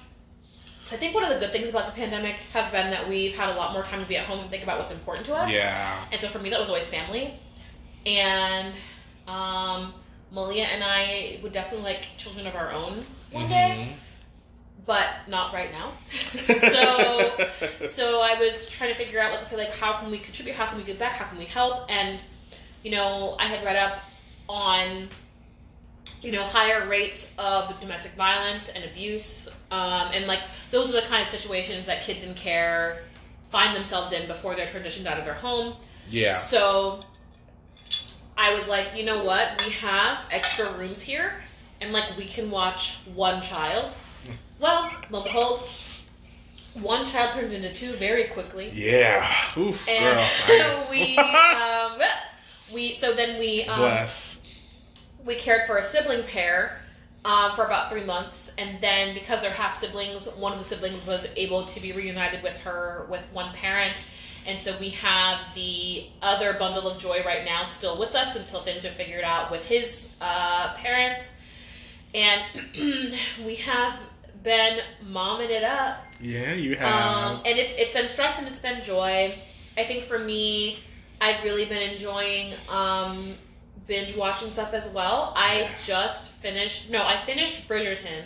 so I think one of the good things about the pandemic has been that we've had a lot more time to be at home and think about what's important to us. Yeah. And so for me, that was always family. And um, Malia and I would definitely like children of our own one day, but not right now. so so I was trying to figure out like okay, like how can we contribute? How can we give back? How can we help? And you know, I had read up on you know higher rates of domestic violence and abuse, um, and like those are the kind of situations that kids in care find themselves in before they're transitioned out of their home. yeah. So I was like, you know what? We have extra rooms here, and like we can watch one child. Well, lo and behold, one child turned into two very quickly, Yeah. Oof, and girl. we um, we so then we um, Bless. We cared for a sibling pair um, for about three months, and then because they're half siblings, one of the siblings was able to be reunited with her with one parent, and so we have the other bundle of joy right now still with us until things are figured out with his uh, parents, and we have been momming it up Yeah, you have. um, and it's it's been stress and it's been joy. I think for me, I've really been enjoying um, binge watching stuff as well. I Yeah. just finished. No, I finished Bridgerton.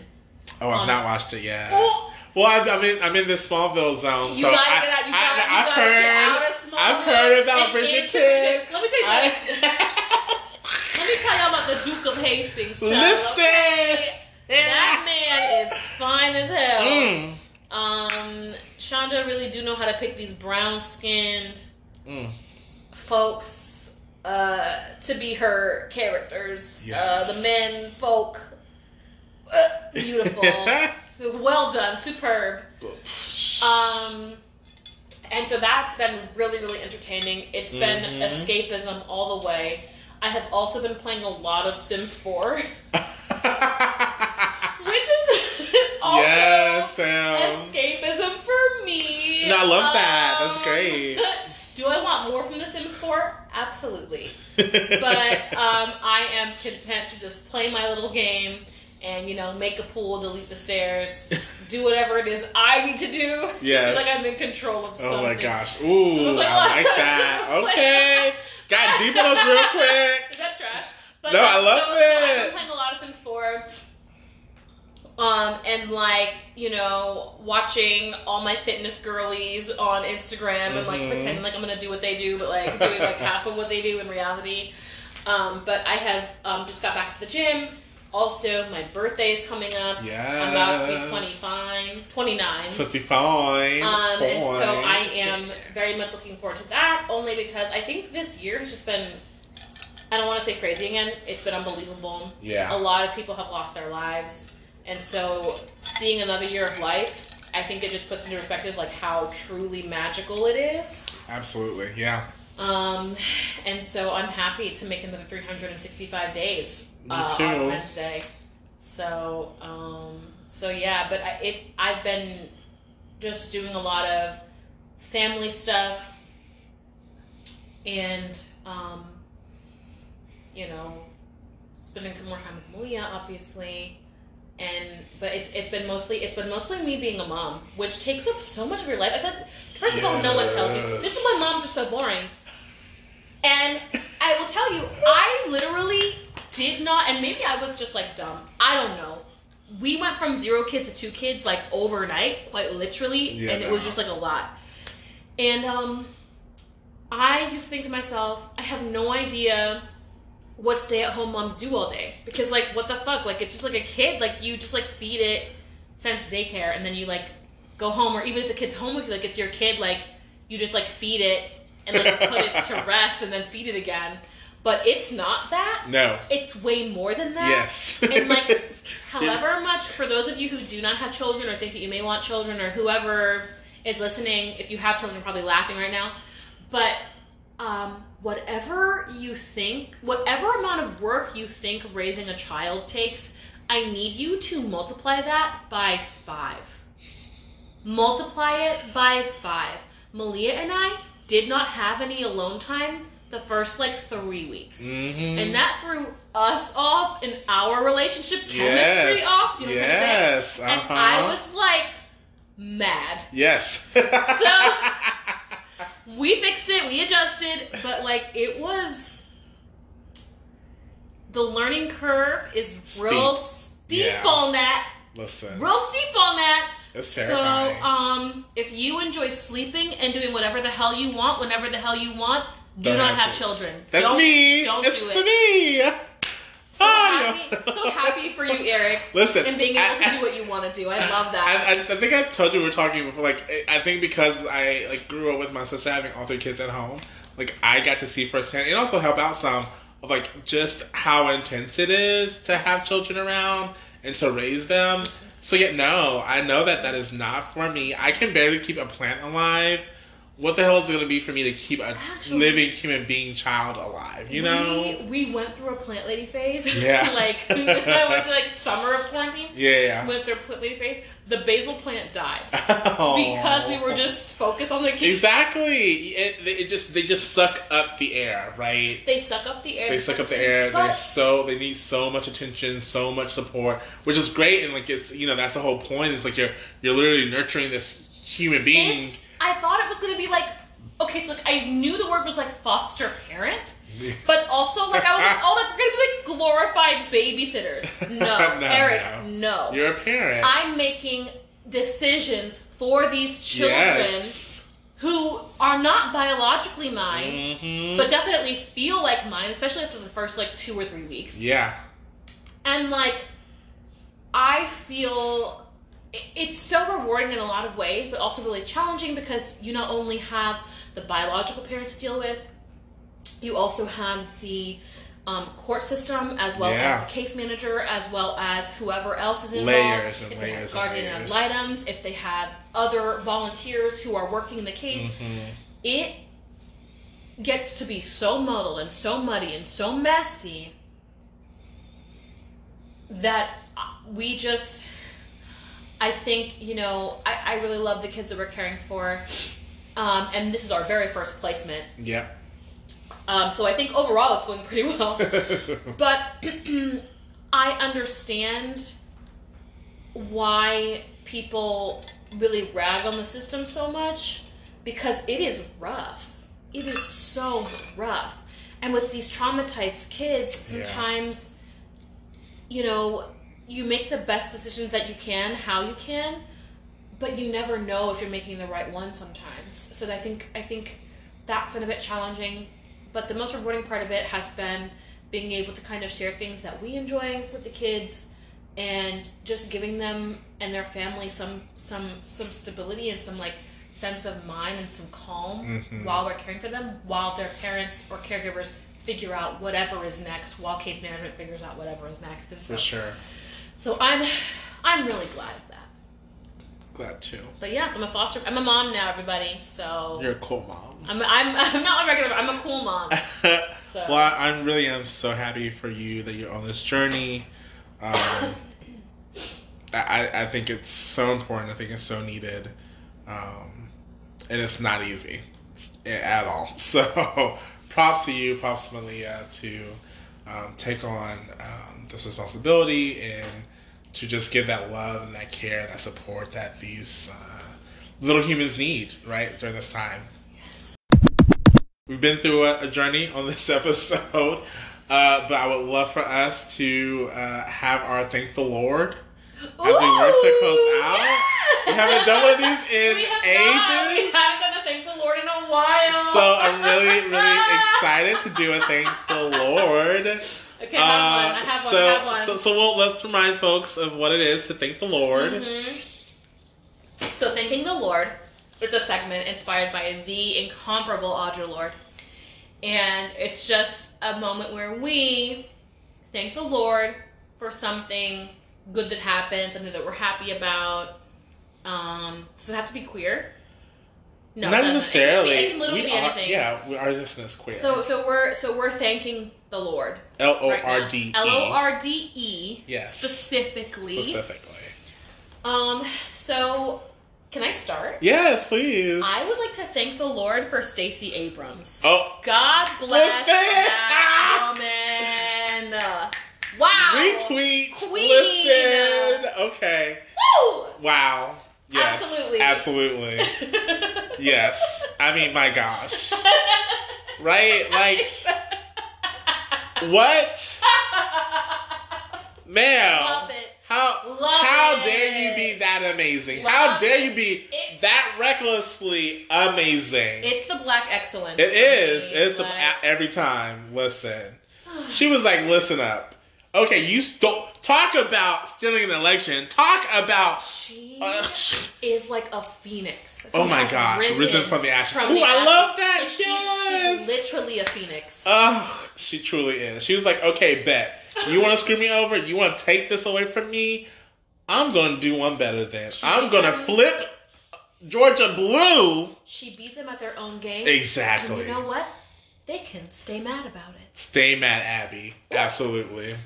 oh, I've um, not watched it yet. Oh, Well, I, I mean, I'm in the Smallville zone, you so gotta I, get out. You I, gotta, I've gotta heard, get out of I've heard about Bridgerton. Let me tell you something. I, Let me tell y'all about the Duke of Hastings. Child, Listen. okay? That man is fine as hell. mm, Um, Shonda really do know how to pick these brown skinned mm. folks uh, to be her characters. Yes. Uh, the men folk. Uh, beautiful. well done. Superb. Um, and so that's been really, really entertaining. It's been Mhm. escapism all the way. I have also been playing a lot of Sims 4, which is also yes, Sam. escapism for me. No, I love that. That's Um, great. Do I want more from The Sims 4? Absolutely. But um, I am content to just play my little game and, you know, make a pool, delete the stairs, do whatever it is I need to do feel like I'm in control of something. oh my gosh. Ooh, So I'm like, I like that. Okay. Got us real quick. Is that trash? But No, I love so, So I've it. been playing a lot of Sims 4. Um, and like, you know, watching all my fitness girlies on Instagram and like Mhm. pretending like I'm gonna do what they do, but like doing like half of what they do in reality. Um, but I have um, just got back to the gym. Also, my birthday is coming up. Yeah. I'm about to be 25, 29. Tootsie fine. Um, and so. I am very much looking forward to that, only because I think this year has just been, I don't want to say crazy again, it's been unbelievable. Yeah. A lot of people have lost their lives. And so seeing another year of life, I think it just puts into perspective like how truly magical it is. Absolutely. Yeah. Um, and so I'm happy to make another 365 days Me uh, too. on Wednesday. So, um, so yeah, but I, it I've been just doing a lot of family stuff, and um, you know, spending some more time with Malia, obviously. And but it's it's been mostly it's been mostly me being a mom, which takes up so much of your life. I feel like, first of all, no one tells you this is why moms are so boring. And I will tell you, I literally did not, and maybe I was just like dumb. I don't know. We went from zero kids to two kids like overnight, quite literally, Yeah, and it was just like a lot. And um, I used to think to myself, I have no idea what stay-at-home moms do all day. Because like what the fuck? Like it's just like a kid. Like you just like feed it send it to daycare and then you like go home. Or even if the kid's home with you like it's your kid like you just like feed it and like put it to rest and then feed it again. But it's not that. No. it's way more than that. Yes. and like however much for those of you who do not have children or think that you may want children or whoever is listening if you have children probably laughing right now. But um, whatever you think whatever amount of work you think raising a child takes i need you to multiply that by five multiply it by five malia and i did not have any alone time the first like three weeks Mm-hmm. and that threw us off in our relationship chemistry yes. off. You know what I'm saying? yes. And uh-huh. I was like mad. Yes. We fixed it, we adjusted, but like it was the learning curve is real steep Yeah. on that. Listen. Real steep on that. It's So, terrifying. um, if you enjoy sleeping and doing whatever the hell you want, whenever the hell you want, do Don't not have have children. That's don't, me. Don't it's do it. me. So Ah, happy, so happy for you, Eric, Listen. and being able I- to do what you want to do. I love I, that. I, I think I told you we were talking before. Like, I think because I like grew up with my sister having all three kids at home, like I got to see firsthand, and also help out some of like just how intense it is to have children around and to raise them. So yet, no, I know that that is not for me. I can barely keep a plant alive. What the hell is it going to be for me to keep a Actually- living human being child alive? You know? we, we went through a plant lady phase. Yeah. like I went to like summer of quarantine. Yeah, yeah. Went through a plant lady phase. The basil plant died Oh. because we were just focused on the kids. Exactly. It, it just they just suck up the air, right? They suck up the air. They suck up the air. They're so they need so much attention, so much support, which is great. And like it's you know that's the whole point. It's like you're you're literally nurturing this human being. it's. I thought it was gonna be like. Okay, so like I knew the word was like foster parent, but also like I was like, oh, like we're gonna be like glorified babysitters. No, No, Eric, no. no. You're a parent. I'm making decisions for these children Yes. who are not biologically mine, hmm but definitely feel like mine, especially after the first like two or three weeks. yeah. And like, I feel it's so rewarding in a lot of ways, but also really challenging because you not only have the biological parents to deal with, you also have the um, court system as well Yeah. as the case manager, as well as whoever else is involved. Layers and if they have layers and guardian ad layers. litem, if they have other volunteers who are working the case, Mhm. it gets to be so muddled and so muddy and so messy that we just i think you know i, I really love the kids that we're caring for um, and this is our very first placement Yeah. um, so i think overall it's going pretty well but i understand why people really rag on the system so much because it is rough. It is so rough. And with these traumatized kids, sometimes, you know, you make the best decisions that you can, how you can, but you never know if you're making the right one sometimes. So I think I think that's been a bit challenging. But the most rewarding part of it has been being able to kind of share things that we enjoy with the kids and just giving them and their family some some some stability and some like sense of mind and some calm Mhm. while we're caring for them while their parents or caregivers figure out whatever is next while case management figures out whatever is next and so For sure. so i'm i'm really glad of that Glad too. but yes i'm a foster i'm a mom now everybody so You're a cool mom. I'm, I'm i'm not a regular i'm a cool mom so well, I, I really am so happy for you that you're on this journey. Um, I, I think it's so important. I think it's so needed. Um, and it's not easy at all. So props to you, props to Malia to um, take on um, this responsibility and to just give that love and that care, that support that these uh, little humans need, right, during this time. yes. We've been through a, a journey on this episode, uh, but I would love for us to uh, have our thank the Lord as we work to close out. yeah! We haven't done one of these in we Not. We ages. haven't done a thank the Lord in a while. So I'm really, really excited to do a thank the Lord. Okay, I have one. I Uh, have one. so, I have one. so, so we'll, let's remind folks of what it is to thank the Lord. Mhm. So, thanking the Lord is a segment inspired by the incomparable Audre Lorde. And it's just a moment where we thank the Lord for something good that happened, something that we're happy about. Um, does it have to be queer? No, Not necessarily. It can, be, it can literally We be are- anything. Yeah, we, ours isn't as queer. So, so we're so we're thanking the Lord. L O. R D E. L O R D E. Yes. Specifically. Specifically. Um. So, can I start? Yes, please. I would like to thank the Lord for Stacey Abrams. oh, God bless Listen! that woman. Wow. retweet. Queen. Listen. Okay. Woo! Wow. Yes. Absolutely. Absolutely. yes. I mean, my gosh. Right? Like, what? Ma'am. Love it. How Love how it. dare you be that amazing? how dare it. you be It's- that recklessly amazing? It's the black excellence. It is. me. It's the, Like, a- every time. Listen, she was like, "Listen up, okay. You don't talk about stealing an election. Talk about." she Uh, is like a phoenix. oh my gosh, risen, from the ashes. from Ooh, the I ashes. love that. Like, she's, yes. she's literally a phoenix. Ugh, she truly is. She was like, "Okay, bet. You want to screw me over? You want to take this away from me? I'm going to do one better than. She I'm going to flip Georgia blue." she beat them at their own game. Exactly. And you know what? They can stay mad about it. Stay mad, Abby. Absolutely.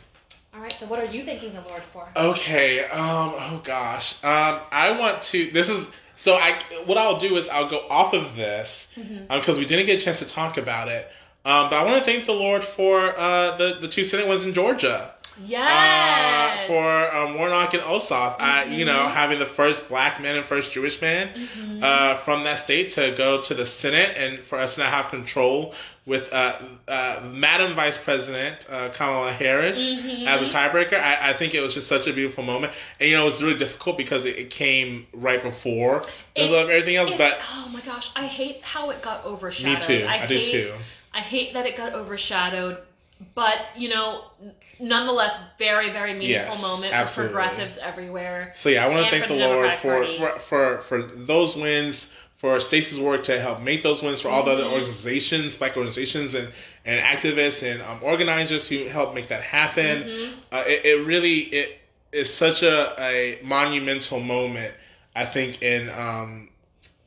All right. So, what are you thanking the Lord for? Okay. Um. Oh gosh. Um. I want to. This is. So I. What I'll do is I'll go off of this because we didn't get a chance to talk about it. Um. But I want to thank the Lord for uh the the two Senate wins in Georgia. Yes. Uh, for um, Warnock and Ossoff, I, you know, having the first black man and first Jewish man uh, from that state to go to the Senate, and for us to now have control with uh, uh, Madam Vice President uh, Kamala Harris as a tiebreaker. I, I think it was just such a beautiful moment, and you know, it was really difficult because it, it came right before It- of everything else. It- but oh my gosh, I hate how it got overshadowed. me too, I, do hate, too. I hate that it got overshadowed, but you know, nonetheless, very very meaningful Yes, moment absolutely. for progressives everywhere. So yeah, I want to thank the, the Lord for, for for for those wins, for Stacey's work to help make those wins, for all the Mm-hmm. other organizations, black organizations, and and activists and um, organizers who helped make that happen. Mm-hmm. Uh, it, it really it is such a, a monumental moment. I think in um,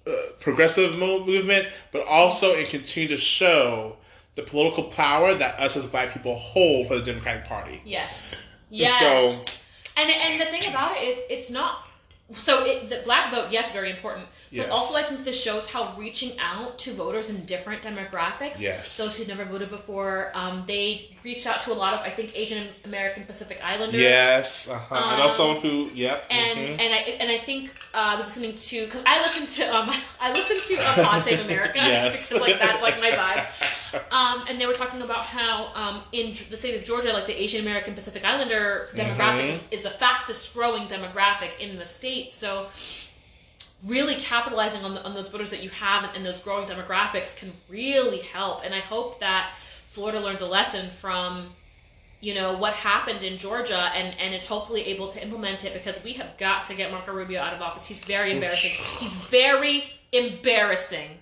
uh, progressive mo- movement, but also it continue to show the political power that us as black people hold for the Democratic Party. Yes. Yes. So- and and the thing about it is, it's not. So it, the black vote, yes, very important. Yes. But also, I think this shows how reaching out to voters in different demographics. Yes. Those who've never voted before, um, they reached out to a lot of, I think, Asian American Pacific Islanders. Yes, uh-huh. and also Um, someone who, yep, And mhm. and I and I think uh, I was listening to because I listened to um I listened to uh, Pod Save America Yes. because like that's like my vibe. Um, and they were talking about how um, in the state of Georgia, like the Asian American Pacific Islander demographic Mhm. is, is the fastest growing demographic in the state. So, really capitalizing on, the, on those voters that you have and, and those growing demographics can really help. And I hope that Florida learns a lesson from you know what happened in Georgia and and is hopefully able to implement it because we have got to get Marco Rubio out of office. He's very embarrassing. He's very embarrassing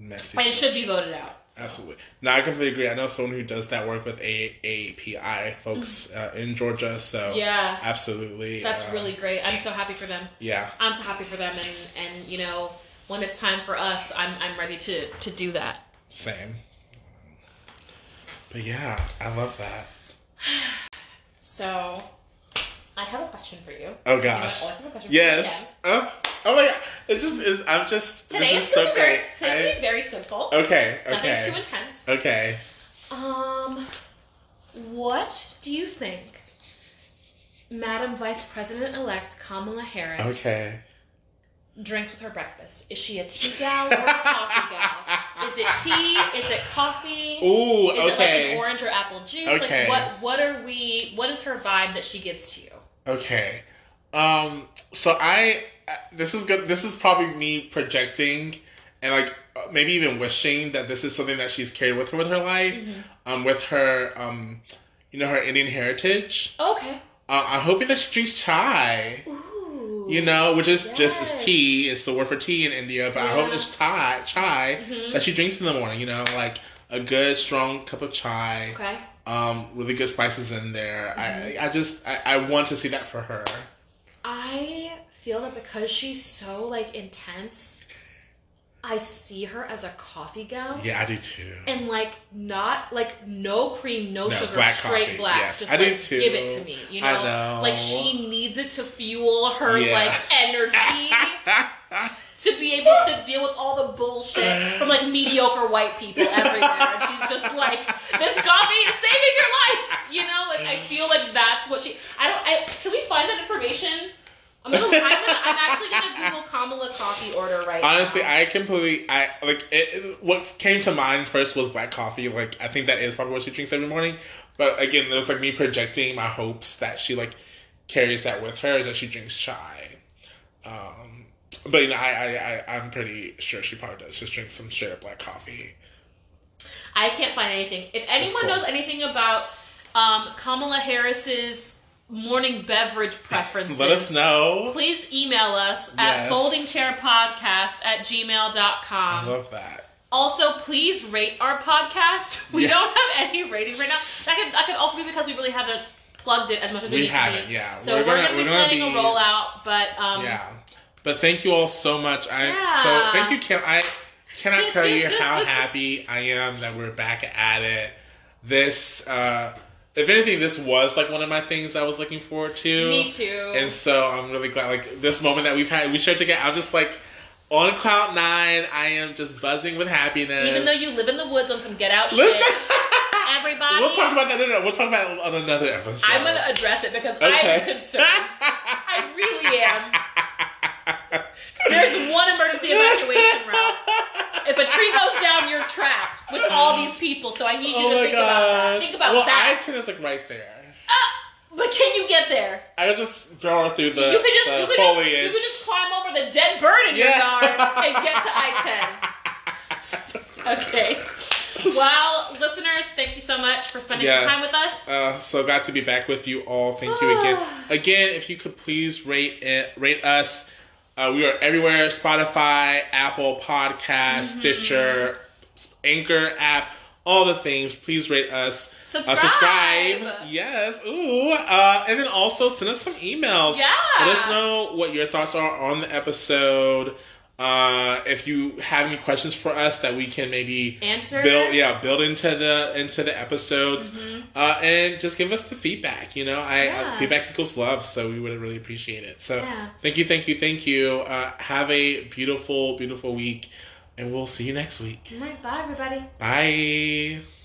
Messy. and should be voted out. So. Absolutely. No, I completely agree. I know someone who does that work with A- API folks uh, in Georgia, so Yeah. absolutely. That's uh, really great. I'm so happy for them. yeah. I'm so happy for them and and you know when it's time for us, I'm I'm ready to to do that. Same. But yeah, I love that. So I have a question for you. Oh You know, I gosh. have a question for you Yes. Oh, oh my god. It's just. I'm just. Today is so be very today's gonna be very simple. okay. Okay. Nothing too intense. Okay. Um, what do you think, Madam Vice President elect Kamala Harris Okay. drinks with her breakfast? Is she a tea gal or a coffee gal? Is it tea? Is it coffee? Ooh. Is it like okay. an orange or apple juice? Okay. Like what? What are we? What is her vibe that she gives to you? Okay. Um. So I. This is good. This is probably me projecting, and like maybe even wishing that this is something that she's carried with her with her life, um, with her um, you know, her Indian heritage. Okay. Uh, I'm hoping that she drinks chai. Ooh. You know, which is just Yes. as tea. It's the word for tea in India, but I hope it's chai, chai Mhm. that she drinks in the morning. You know, like a good strong cup of chai. Okay. Um, really good spices in there. Mm-hmm. I, I just, I, I want to see that for her. I feel that because she's so like intense, I see her as a coffee gal. Yeah, I do too. And like not like no cream, no, No, sugar, black straight coffee, black. yes. Just I like give it to me. You know? Know. Like she needs it to fuel her Yeah. like energy to be able to deal with all the bullshit from like mediocre white people everywhere. And she's just like, this coffee is saving your life. You know, like I feel like that's what she. I don't. I can we find that information? I'm gonna. I'm, gonna, I'm actually gonna Google Kamala coffee order right Honestly, now. I completely, I like it, it- What came to mind first was black coffee. Like, I think that is probably what she drinks every morning. But again, there's like me projecting my hopes that she like carries that with her, is that she drinks chai. Um, but you know, I, I, I, I'm pretty sure she probably does just drink some straight up black coffee. I can't find anything. If anyone cool. knows anything about um, Kamala Harris's morning beverage preferences, Let us know. Please email us at Yes. foldingchairpodcast at I gmail.com. love that. Also, please rate our podcast. We Yeah. don't have any ratings right now. That could, that could also be because we really haven't plugged it as much as we, We need haven't, to be. yeah. So We're we're, gonna- going to be planning be- a rollout, but um, Yeah. But thank you all so much. I Yeah. so thank you. Can I cannot tell you how happy I am that we're back at it. This, uh, if anything, this was like one of my things I was looking forward to. me too. And so I'm really glad. Like this moment that we've had, we shared together. I'm just like on cloud nine. I am just buzzing with happiness. Even though you live in the woods on some get out Listen, shit, everybody. we'll talk about that. No, no, we'll talk about it on another episode. I'm going to address it because Okay. I'm concerned. I really am. There's one emergency evacuation route. If a tree goes down, you're trapped with all these people. So I need you Oh to think about that. Think about well, that. I-10 is like right there. but can you get there? I could just throw her through the, you could just you could just, foliage. you could just climb over the dead bird in your Yeah. yard and get to I-10. okay. Well, listeners, thank you so much for spending some time with us. Uh, so glad to be back with you all. Thank you again. Again, if you could please rate it, rate us. Uh, we are everywhere: Spotify, Apple Podcast, Mm-hmm. Stitcher, Anchor app, all the things. Please rate us. Subscribe. Uh, subscribe. Yes. Ooh. Uh, and then also send us some emails. Yeah. Let us know what your thoughts are on the episode. Uh, if you have any questions for us that we can maybe Answer. build yeah build into the into the episodes Mm-hmm. uh, and just give us the feedback you know i Yeah. uh, feedback equals love so we would really appreciate it so Yeah. thank you thank you thank you uh, have a beautiful beautiful week and we'll see you next week All right, bye, everybody. bye